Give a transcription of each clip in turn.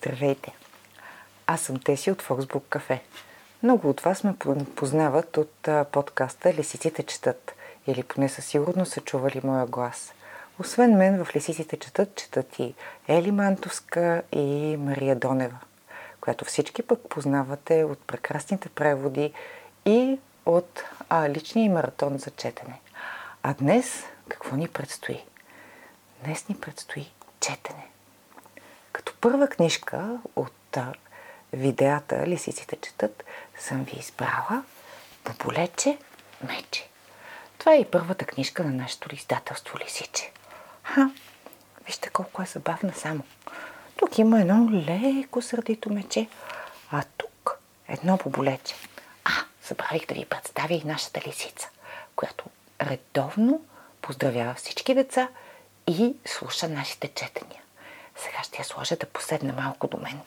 Здравейте! Аз съм Теси от Фоксбук Кафе. Много от вас ме познават от подкаста Лисиците четат или поне със сигурност са чували моя глас. Освен мен в Лисиците четат, четат и Ели Мантовска и Мария Донева, която всички пък познавате от прекрасните преводи и от а, личния маратон за четене. А днес какво ни предстои? Днес ни предстои четене. Като първа книжка от видеята Лисиците четат, съм ви избрала Пополече мече. Това е и първата книжка на нашето издателство Лисиче. Ха, вижте колко е забавна само. Тук има едно леко сърдито мече, а тук едно поболече. А, забравих да ви представя и нашата лисица, която редовно поздравява всички деца и слуша нашите четения. Сега ще я сложа да поседне малко до мен.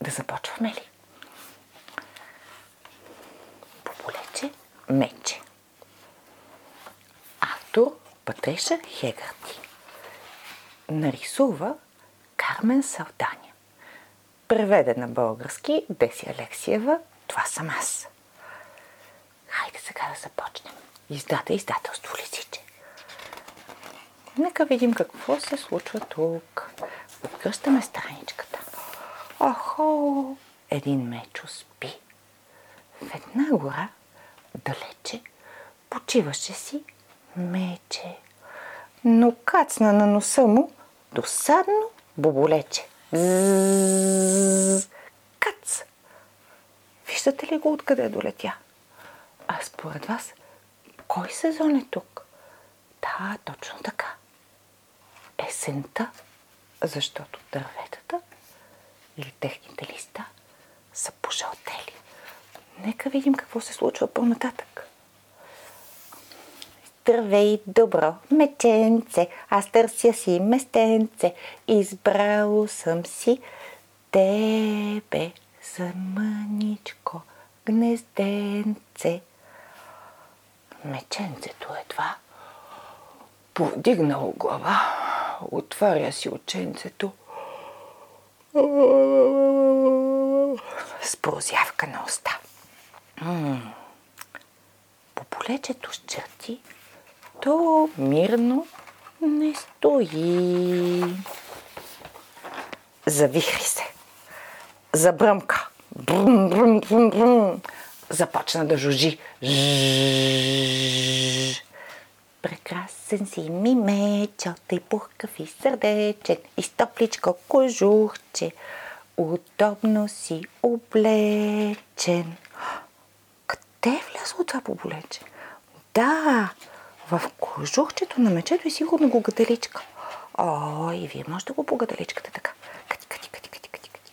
Да започваме ли? Поболече мече. Автор Патриша Хегарти. Нарисува Кармен Савданя. Преведе на български Деси Алексиева. Това съм аз. Хайде сега да започнем. Издата издателство Лисиче. Нека видим какво се случва тук. Откръщаме страничката. Охо! Един мечо спи. В една гора, далече, почиваше си мече. Но кацна на носа му досадно боболече. Кац! Виждате ли го откъде долетя? А според вас, кой сезон е тук? Да, точно така есента, защото дърветата или техните листа са пожълтели. Нека видим какво се случва по-нататък. Здравей, добро меченце, аз търся си местенце, избрало съм си тебе за мъничко гнезденце. Меченцето едва повдигнало глава отваря си оченцето с прозявка на уста. По полечето с черти то мирно не стои. Завихри се. Забръмка. Брум, брум, брум, брум. Започна да жужи. Жжж. Прекрасен си ми мечо, тъй пухкав и сърдечен, и стопличко кожухче, удобно си облечен. Къде е влязло това поболече? Да, в кожухчето на мечето е сигурно го гаделичка. О, и вие може да го погаделичкате така. Кати, кати, кати, кати, кати, кати.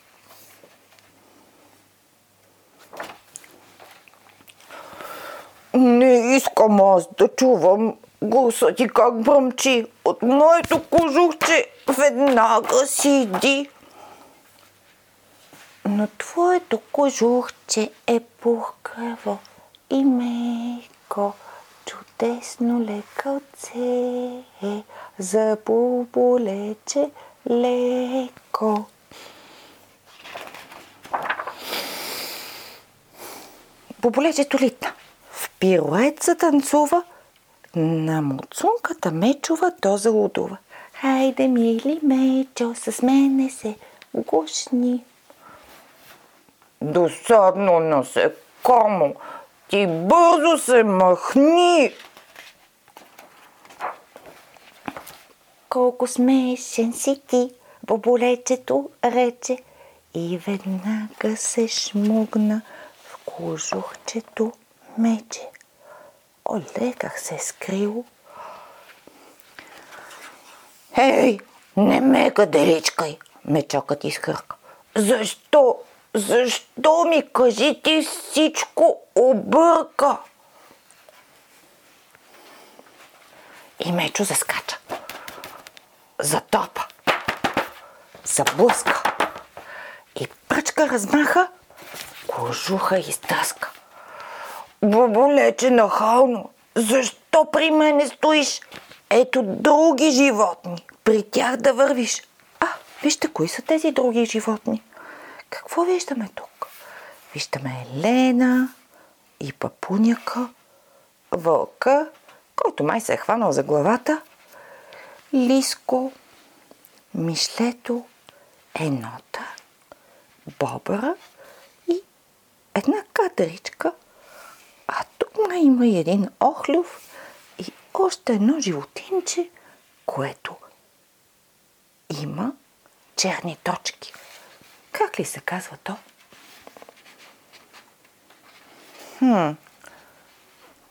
Не искам аз да чувам Гласа ти как бръмчи от моето кожухче веднага си иди. Но твоето кожухче е пухкаво и меко, чудесно лекълце е за буболече леко. Буболечето литна. В пирует затанцува – на муцунката Мечова то залудува. Хайде, мили Мечо, с мене се гушни. Досадно насекомо, ти бързо се махни. Колко смешен си ти, боболечето рече и веднага се шмугна в кожухчето мече. Оле, как се е скрил. Ей, не ме гаделичкай, мечокът изхърка. Защо? Защо ми кажи ти всичко обърка? И Мечо заскача. Затопа. Заблъска. И пръчка размаха, кожуха изтъска. Боболече нахално, защо при мене стоиш? Ето други животни, при тях да вървиш. А, вижте, кои са тези други животни? Какво виждаме тук? Виждаме Елена и папуняка, вълка, който май се е хванал за главата, лиско, мишлето, енота, бобъра и една катеричка, а има и един охлюв и още едно животинче, което има черни точки. Как ли се казва то? Хм.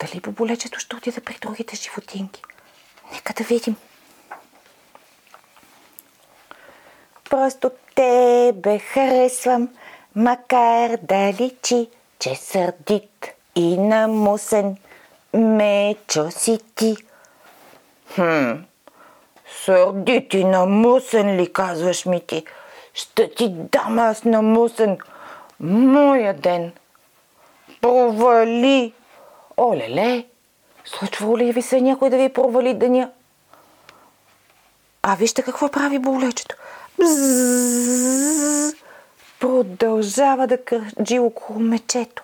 Дали боболечето ще отида при другите животинки? Нека да видим. Просто тебе харесвам, макар да личи, че сърдит и намусен. Мечо си ти. Хм, сърдит и намусен ли казваш ми ти? Ще ти дам аз намусен. Моя ден. Провали. Олеле, случва ли ви се някой да ви провали деня? А вижте какво прави болечето. Бзззз, продължава да кръжи около мечето.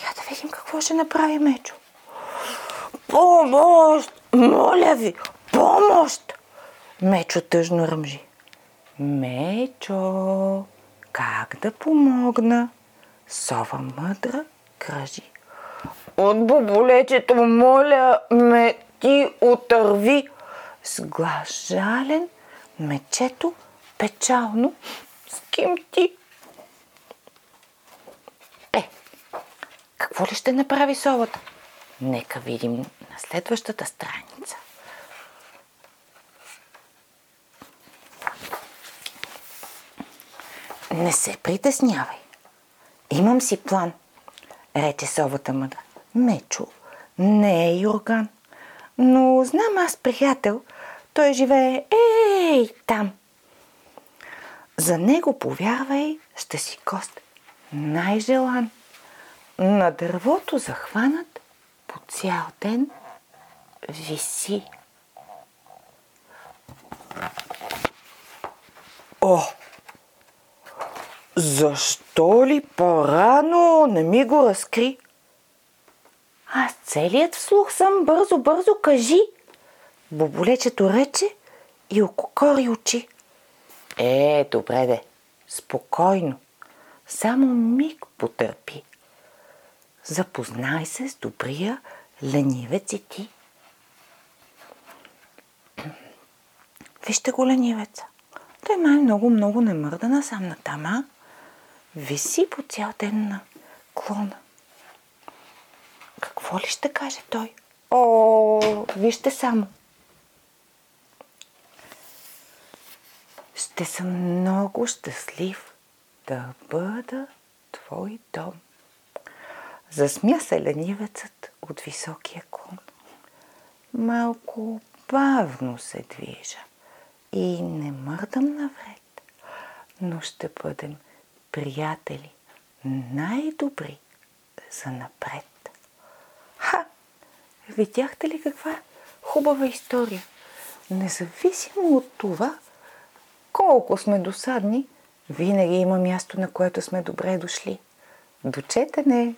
Я да видим какво ще направи Мечо. Помощ! Моля ви! Помощ! Мечо тъжно ръмжи. Мечо, как да помогна? Сова мъдра кръжи. От боболечето, моля ме ти отърви. С глас жален, мечето печално скимти. Е, какво ли ще направи совата? Нека видим на следващата страница. Не се притеснявай. Имам си план, рече совата мъдра. Мечо не е Юрган, но знам аз приятел, той живее ей там. За него, повярвай, ще си кост най-желан. На дървото захванат по цял ден виси. О! Защо ли по-рано не ми го разкри? Аз целият вслух съм, бързо, бързо кажи. Боболечето рече и ококори очи. Е, добре де, спокойно. Само миг потърпи. Запознай се с добрия ленивец и ти. Вижте го ленивеца. Той май много, много не мърда насам на тама. Виси по цял ден на клона. Какво ли ще каже той? О, вижте само. Ще съм много щастлив да бъда твой дом. Засмя се ленивецът от високия клон. Малко бавно се движа и не мърдам навред, но ще бъдем приятели, най-добри за напред. Ха! Видяхте ли каква хубава история? Независимо от това, колко сме досадни, винаги има място, на което сме добре дошли. До четене!